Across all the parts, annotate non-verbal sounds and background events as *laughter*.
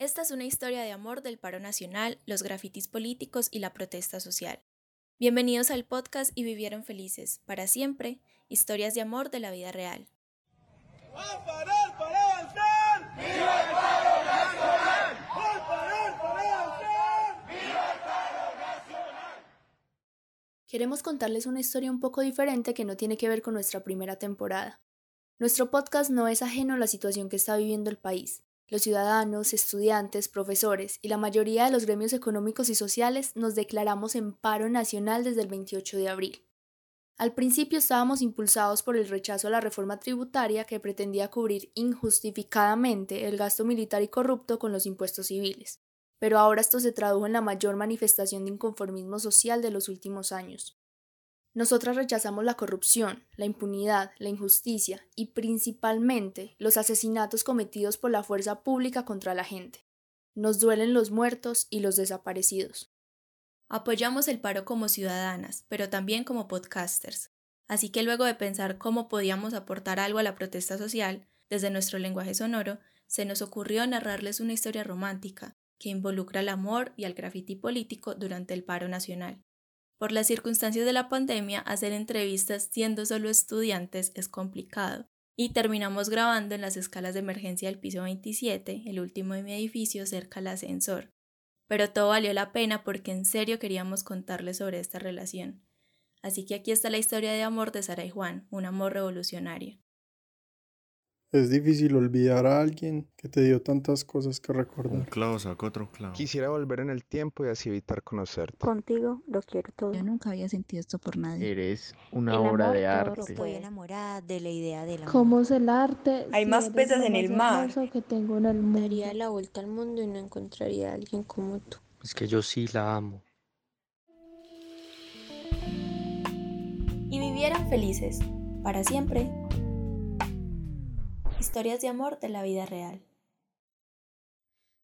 Esta es una historia de amor del paro nacional, los grafitis políticos y la protesta social. Bienvenidos al podcast y vivieron felices, para siempre, historias de amor de la vida real. Queremos contarles una historia un poco diferente que no tiene que ver con nuestra primera temporada. Nuestro podcast no es ajeno a la situación que está viviendo el país. Los ciudadanos, estudiantes, profesores y la mayoría de los gremios económicos y sociales nos declaramos en paro nacional desde el 28 de abril. Al principio estábamos impulsados por el rechazo a la reforma tributaria que pretendía cubrir injustificadamente el gasto militar y corrupto con los impuestos civiles, pero ahora esto se tradujo en la mayor manifestación de inconformismo social de los últimos años. Nosotras rechazamos la corrupción, la impunidad, la injusticia y principalmente los asesinatos cometidos por la fuerza pública contra la gente. Nos duelen los muertos y los desaparecidos. Apoyamos el paro como ciudadanas, pero también como podcasters. Así que luego de pensar cómo podíamos aportar algo a la protesta social, desde nuestro lenguaje sonoro, se nos ocurrió narrarles una historia romántica que involucra al amor y al grafiti político durante el paro nacional. Por las circunstancias de la pandemia, hacer entrevistas siendo solo estudiantes es complicado, y terminamos grabando en las escalas de emergencia del piso 27, el último de mi edificio cerca al ascensor. Pero todo valió la pena porque en serio queríamos contarles sobre esta relación. Así que aquí está la historia de amor de Sara y Juan, un amor revolucionario. Es difícil olvidar a alguien que te dio tantas cosas que recordar. Un clavo saca otro clavo. Quisiera volver en el tiempo y así evitar conocerte. Contigo lo quiero todo. Yo nunca había sentido esto por nadie. Eres una obra de arte. Estoy enamorada de la idea del amor. ¿Cómo es el arte? Hay más peces en el mar. Que tengo en el mundo. Daría la vuelta al mundo y no encontraría a alguien como tú. Es que yo sí la amo. Y vivieran felices, para siempre. Historias de amor de la vida real.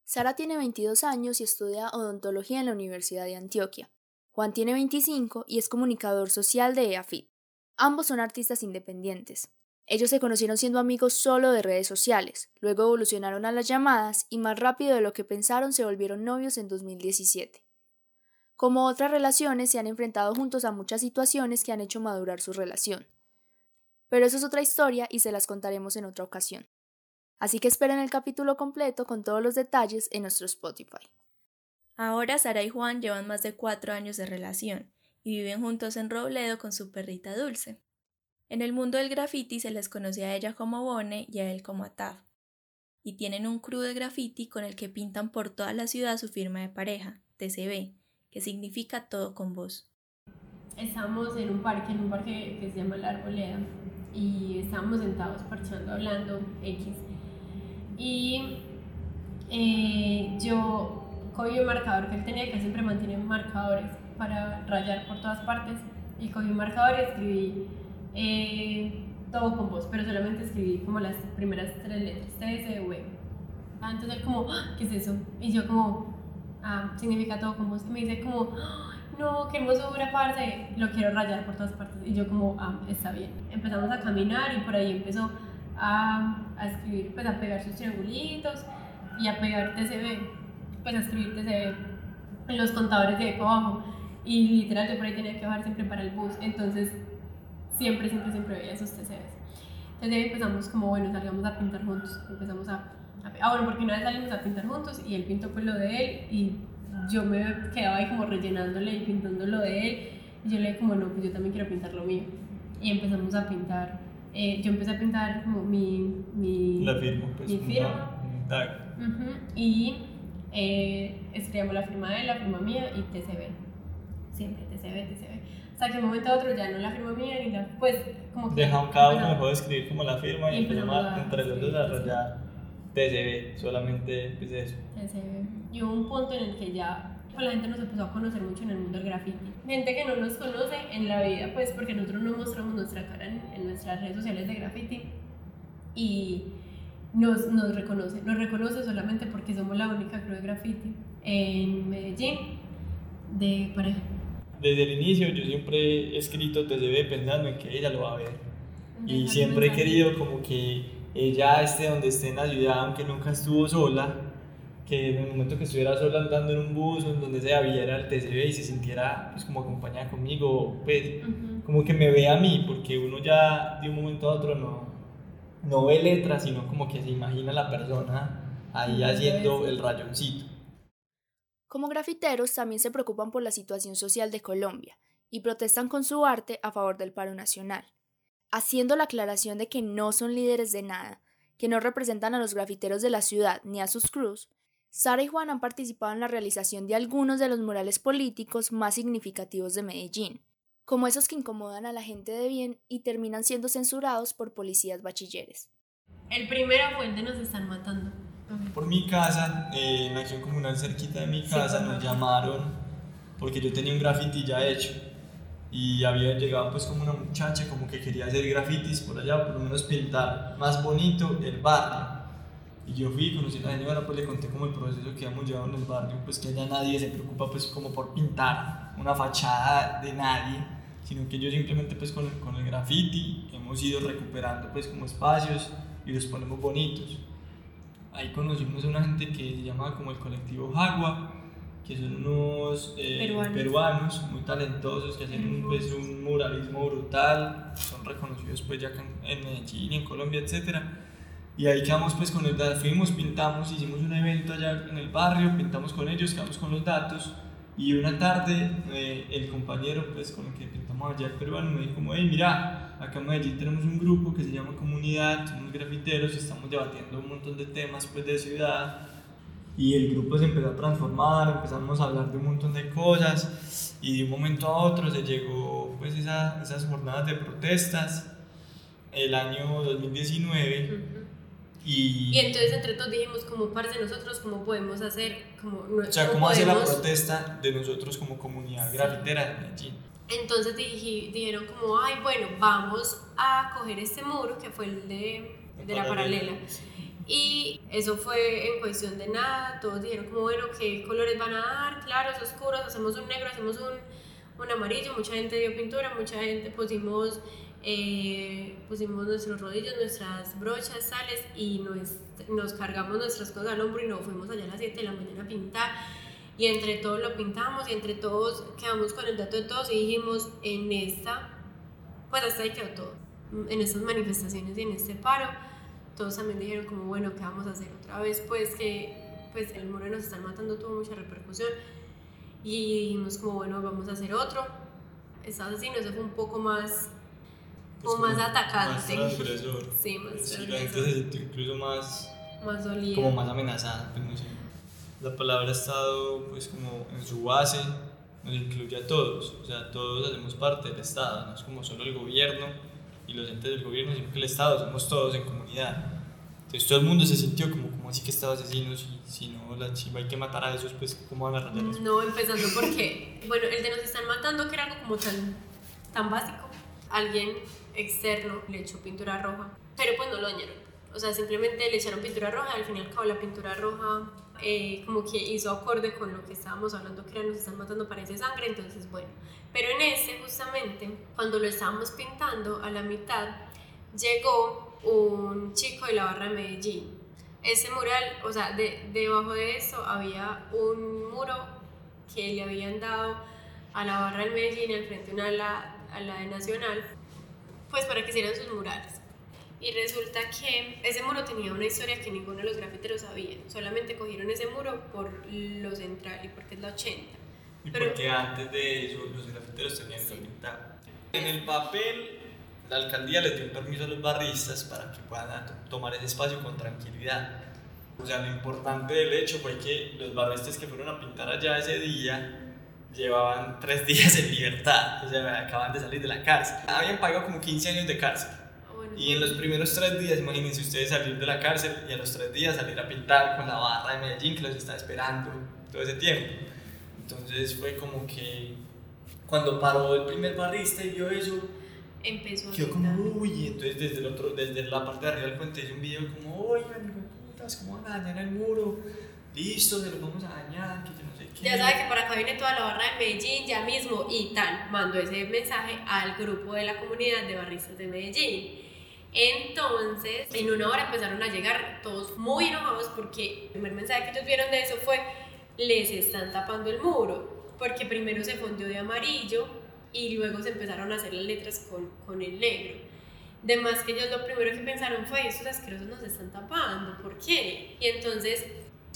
Sara tiene 22 años y estudia odontología en la Universidad de Antioquia. Juan tiene 25 y es comunicador social de EAFIT. Ambos son artistas independientes. Ellos se conocieron siendo amigos solo de redes sociales, luego evolucionaron a las llamadas y más rápido de lo que pensaron se volvieron novios en 2017. Como otras relaciones, se han enfrentado juntos a muchas situaciones que han hecho madurar su relación. Pero eso es otra historia y se las contaremos en otra ocasión. Así que esperen el capítulo completo con todos los detalles en nuestro Spotify. Ahora Sara y Juan llevan más de cuatro años de relación y viven juntos en Robledo con su perrita Dulce. En el mundo del graffiti se les conoce a ella como Bone y a él como Ataf. Y tienen un crew de graffiti con el que pintan por toda la ciudad su firma de pareja, TCB, que significa todo con vos. Estamos en un parque, en un parque que se llama La Arboleda, y estábamos sentados parchando, hablando X. Y eh, yo cogí un marcador que él tenía, que siempre mantiene marcadores para rayar por todas partes, y cogí un marcador y escribí eh, todo con voz, pero solamente escribí como las primeras tres letras, T, V. Ah, entonces él como, ah, ¿qué es eso? Y yo como, ah, significa todo con voz. Y me dice como, no, qué hermosura, parce, lo quiero rayar por todas partes. Y yo como, ah, está bien. Empezamos a caminar y por ahí empezó a, a escribir, pues a pegar sus triangulitos y a pegar TCB, pues a escribir TCB en los contadores de eco abajo. Y literal yo por ahí tenía que bajar siempre para el bus, entonces siempre, siempre, siempre veía esos TCBs. Entonces ahí empezamos como, bueno, salgamos a pintar juntos, empezamos a, a ah, bueno, porque una vez salimos a pintar juntos y él pintó pues lo de él y yo me quedaba ahí como rellenándole y pintando lo de él. Y yo le dije como, no, pues yo también quiero pintar lo mío. Y empezamos a pintar. Eh, yo empecé a pintar como mi... mi la firma, pues. Mi firma. Y eh, escribíamos la firma de él, la firma mía y TCB. Siempre TCB, TCB. O sea que un momento a otro ya no la firma mía ni la... Pues como que... Dejamos cada uno dejó de escribir como la firma y, empezamos entre los dos a rayar TCB, solamente pues eso. TCB y hubo un punto en el que ya pues, la gente nos empezó a conocer mucho en el mundo del graffiti. Gente que no nos conoce en la vida, pues porque nosotros no mostramos nuestra cara en, nuestras redes sociales de graffiti y nos, nos, reconoce. Nos reconoce solamente porque somos la única crew de graffiti en Medellín de pareja. Desde el inicio yo siempre he escrito TCB pensando en que ella lo va a ver. Y siempre he querido como que ella esté donde esté en la ciudad, aunque nunca estuvo sola, que en el momento que estuviera sola andando en un bus o en donde sea viera el TCB y se sintiera pues como acompañada conmigo, pues como que me ve a mí, porque uno ya de un momento a otro no, no ve letras, sino como que se imagina la persona ahí haciendo el rayoncito. Como grafiteros también se preocupan por la situación social de Colombia y protestan con su arte a favor del paro nacional, haciendo la aclaración de que no son líderes de nada, que no representan a los grafiteros de la ciudad ni a sus crews, Sara y Juan han participado en la realización de algunos de los murales políticos más significativos de Medellín, como esos que incomodan a la gente de bien y terminan siendo censurados por policías bachilleres. El primero fue el de nos están matando. Por mi casa, eh, en la acción comunal cerquita de mi casa, nos llamaron porque yo tenía un graffiti ya hecho y había llegado pues como una muchacha como que quería hacer grafitis por allá, por lo menos pintar más bonito el barrio y yo fui, conocí a la señora, pues le conté como el proceso que hemos llevado en el barrio, pues que allá nadie se preocupa pues como por pintar una fachada de nadie, sino que ellos simplemente pues con, con el graffiti hemos ido recuperando pues como espacios y los ponemos bonitos. Ahí conocimos a una gente que se llama como el colectivo Jagua, que son unos eh, peruanos. muy talentosos que hacen pues, un muralismo brutal, son reconocidos pues ya en Medellín, en Colombia, etcétera y ahí quedamos pues con el datos, fuimos, pintamos, hicimos un evento allá en el barrio, pintamos con ellos, quedamos con los datos. Y una tarde eh, el compañero pues con el que pintamos allá el peruano me dijo como, hey mira, acá en Medellín tenemos un grupo que se llama Comunidad, somos grafiteros y estamos debatiendo un montón de temas pues de ciudad y el grupo se empezó a transformar, empezamos a hablar de un montón de cosas. Y de un momento a otro se llegó pues esa, esas jornadas de protestas. El año 2019 y, entonces entre todos dijimos como parte de nosotros, cómo podemos hacer, como, o sea, cómo, hacer la protesta de nosotros como comunidad grafitera de Medellín. Entonces dijeron como, ay, bueno, vamos a coger este muro que fue el de, de la paralela. Y eso fue en cuestión de nada, todos dijeron como, bueno, ¿qué colores van a dar? Claros, oscuros, hacemos un negro, hacemos un, un amarillo, mucha gente dio pintura, mucha gente pusimos eh, pusimos nuestros rodillos, nuestras brochas, sales y nos, nos cargamos nuestras cosas al hombro y nos fuimos allá a las 7 de la mañana a pintar. Y entre todos lo pintamos y entre todos quedamos con el dato de todos y dijimos en esta, pues hasta ahí quedó todo. En estas manifestaciones y en este paro, todos también dijeron como bueno, ¿qué vamos a hacer otra vez? Pues que pues el muro nos están matando, tuvo mucha repercusión y dijimos como bueno, vamos a hacer otro. Esta así, no se fue un poco más como, más atacante. Más transgresor. Sí, más sí, La gente se siente incluso más. Más dolida. Como más amenazada, pues no sé. La palabra Estado, pues como en su base, nos incluye a todos. O sea, todos hacemos parte del Estado, no es como solo el gobierno y los entes del gobierno, sino que el Estado somos todos en comunidad. Entonces todo el mundo se sintió como, como así que Estado asesinos y si no la chiva hay que matar a esos, pues ¿cómo van a rayar eso? No, empezando porque, bueno, el de nos están matando que era algo como tan, tan básico. Alguien externo le echó pintura roja, pero pues no lo dañaron. O sea, simplemente le echaron pintura roja, al fin y al cabo la pintura roja eh, como que hizo acorde con lo que estábamos hablando, que era nos están matando parece sangre, entonces bueno. Pero en ese justamente, cuando lo estábamos pintando, a la mitad llegó un chico de la barra de Medellín. Ese mural, o sea, de, debajo de eso había un muro que le habían dado a la barra de Medellín al frente una ala, a la de Nacional pues para que hicieran sus murales. Y resulta que ese muro tenía una historia que ninguno de los grafiteros sabía. Solamente cogieron ese muro por lo central y porque es la 80. Y porque antes de eso los grafiteros tenían que pintar. En el papel, la alcaldía les dio un permiso a los barristas para que puedan tomar ese espacio con tranquilidad. O sea, lo importante del hecho fue que los barristas que fueron a pintar allá ese día llevaban tres días en libertad, o sea, acaban de salir de la cárcel. Habían pagado como 15 años de cárcel. Ah, y en los primeros tres días, imagínense ustedes salir de la cárcel y a los tres días salir a pintar con la barra de Medellín que los está esperando todo ese tiempo. Entonces fue como que cuando paró el primer barrista y vio eso, empezó quedó como, uy, entonces desde, el otro, desde la parte de arriba del puente hizo un video como, oigan, putas, ¿cómo van a dañar el muro? Listo, se lo vamos a dañar, que ya sabe que por acá viene toda la barra de Medellín ya mismo y tal. Mando ese mensaje al grupo de la comunidad de barristas de Medellín. Entonces, en una hora empezaron a llegar todos muy enojados porque el primer mensaje que ellos vieron de eso fue, les están tapando el muro, porque primero se fondió de amarillo y luego se empezaron a hacer las letras con, con el negro. De más que ellos lo primero que pensaron fue, estos asquerosos nos están tapando, ¿por qué? Y entonces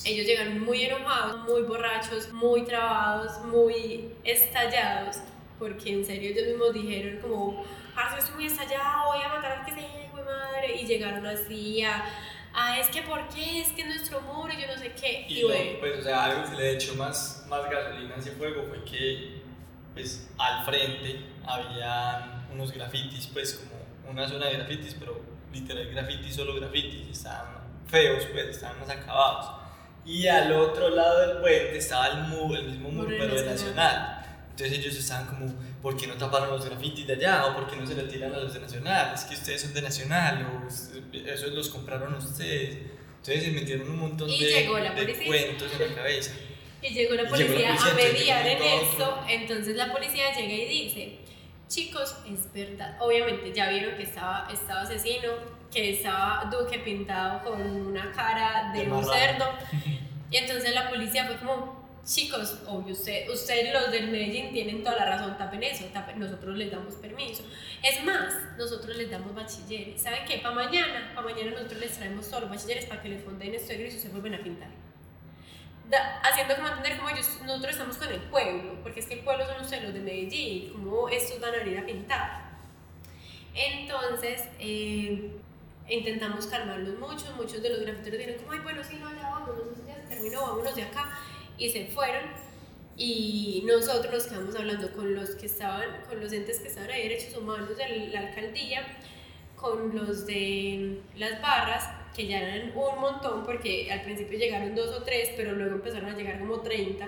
ellos llegaron muy enojados, muy borrachos, muy trabados, muy estallados, porque en serio ellos mismos dijeron como, parce, estoy muy estallado, voy a matar al que sea, güey madre, y llegaron así a, ah, es que ¿por qué? Es que nuestro muro, yo no sé qué. Y, bueno, pues, o sea, algo que le echó más, más gasolina a ese fuego fue que, pues, al frente había unos grafitis, pues, como una zona de grafitis, pero literal grafitis, solo grafitis, estaban feos, pues, estaban más acabados. Y al otro lado del puente estaba el, muro, el mismo muro, pero de Nacional. Entonces ellos estaban como, ¿por qué no taparon los grafitis de allá? ¿O por qué no se le tiran a los de Nacional? Es que ustedes son de Nacional, o esos los compraron ustedes. Entonces se metieron un montón de, de, cuentos en la cabeza. *laughs* Y llegó la policía, a mediar en eso. Entonces la policía llega y dice, chicos, es verdad. Obviamente ya vieron que estaba, estaba asesino, que estaba Duque pintado con una cara de, un cerdo. *laughs* Y entonces la policía fue como, chicos, obvio, usted, ustedes los del Medellín tienen toda la razón, tapen eso, nosotros les damos permiso. Es más, nosotros les damos bachilleres. ¿Saben qué? Para mañana, para mañana nosotros les traemos todos los bachilleres para que les fonden esto y se vuelven a pintar. haciendo como entender como ellos, nosotros estamos con el pueblo, porque es que el pueblo son ustedes los de Medellín, como estos van a venir a pintar. Entonces, eh, intentamos calmarlos mucho, muchos de los grafiteros dijeron como, ay, bueno, sí, no, ya vámonos, ya se terminó, vámonos de acá, y se fueron, y nosotros nos quedamos hablando con los que estaban, con los entes que estaban ahí, derechos humanos de la alcaldía, con los de las barras, que ya eran un montón, porque al principio llegaron dos o tres, pero luego empezaron a llegar como 30,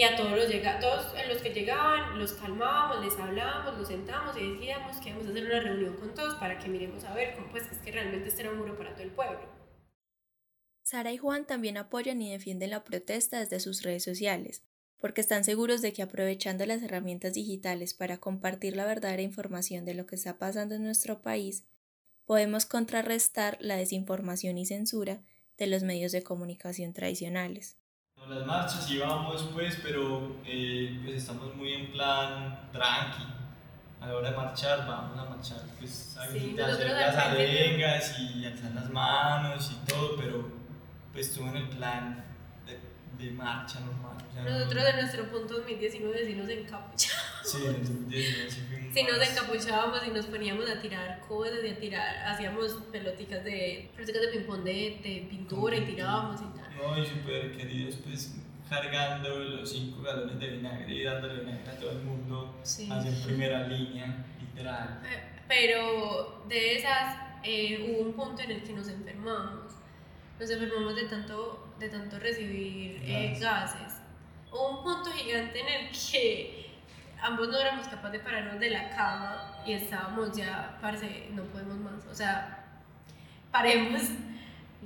y a todos los, llega, todos los que llegaban los calmábamos, les hablábamos, los sentábamos y decíamos que íbamos a hacer una reunión con todos para que miremos a ver cómo pues es que realmente este era un muro para todo el pueblo. Sara y Juan también apoyan y defienden la protesta desde sus redes sociales, porque están seguros de que aprovechando las herramientas digitales para compartir la verdadera información de lo que está pasando en nuestro país, podemos contrarrestar la desinformación y censura de los medios de comunicación tradicionales. Las marchas íbamos pues, pero eh, pues estamos muy en plan tranqui. A la hora de marchar, vamos a marchar, pues a sí, hacer las arengas y alzar las manos y todo, pero pues estuvo en el plan de, de marcha normal. Nosotros de nuestro punto 2019 sí nos encapuchábamos. Sí, en 2019 sí fuimos. Sí nos encapuchábamos y nos poníamos a tirar cosas y a tirar, hacíamos peloticas de, de ping-pong de, de pintura y tirábamos y tal. No, y súper queridos, pues cargando los cinco galones de vinagre y dándole vinagre a todo el mundo sí. hacia primera línea, literal. Eh, pero de esas eh, hubo un punto en el que nos enfermamos. Nos enfermamos de tanto, de tanto recibir eh, gases. Hubo un punto gigante en el que ambos no éramos capaces de pararnos de la cama y estábamos ya, parce, no podemos más. O sea, paremos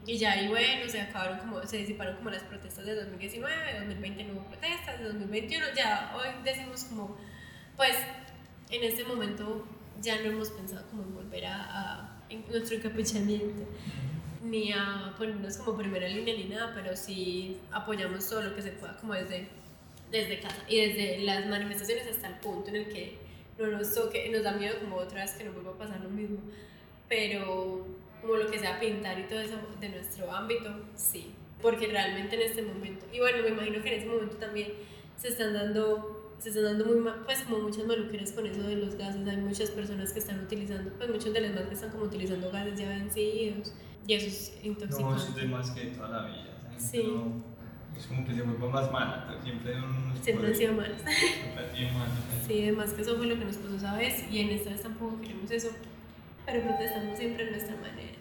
y ya ahí bueno, se acabaron como, se disiparon como las protestas de 2019, 2020 no hubo protestas, de 2021 ya hoy decimos como, pues en este momento ya no hemos pensado como en volver a, a en nuestro encapuchamiento ni a ponernos como primera línea ni nada, pero sí apoyamos todo lo que se pueda como desde, desde casa y desde las manifestaciones hasta el punto en el que no nos toque, nos da miedo como otra vez que no vuelva a pasar lo mismo, pero como lo que sea pintar y todo eso de nuestro ámbito, sí, porque realmente en este momento, y bueno, me imagino que en este momento también se están dando, se están dando muy, pues como muchas maluqueras con eso de los gases, hay muchas personas que están utilizando, pues muchos de los más que están como utilizando gases ya vencidos, y eso es intoxicante. No, eso es de más que toda la vida, sí. Es como que se vuelva más mala, pero siempre, siempre han sido malas. sí, además que eso fue lo que nos pasó esa vez, y en esta vez tampoco queremos eso pero protestamos siempre a nuestra manera.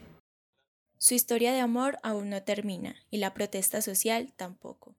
Su historia de amor aún no termina y la protesta social tampoco.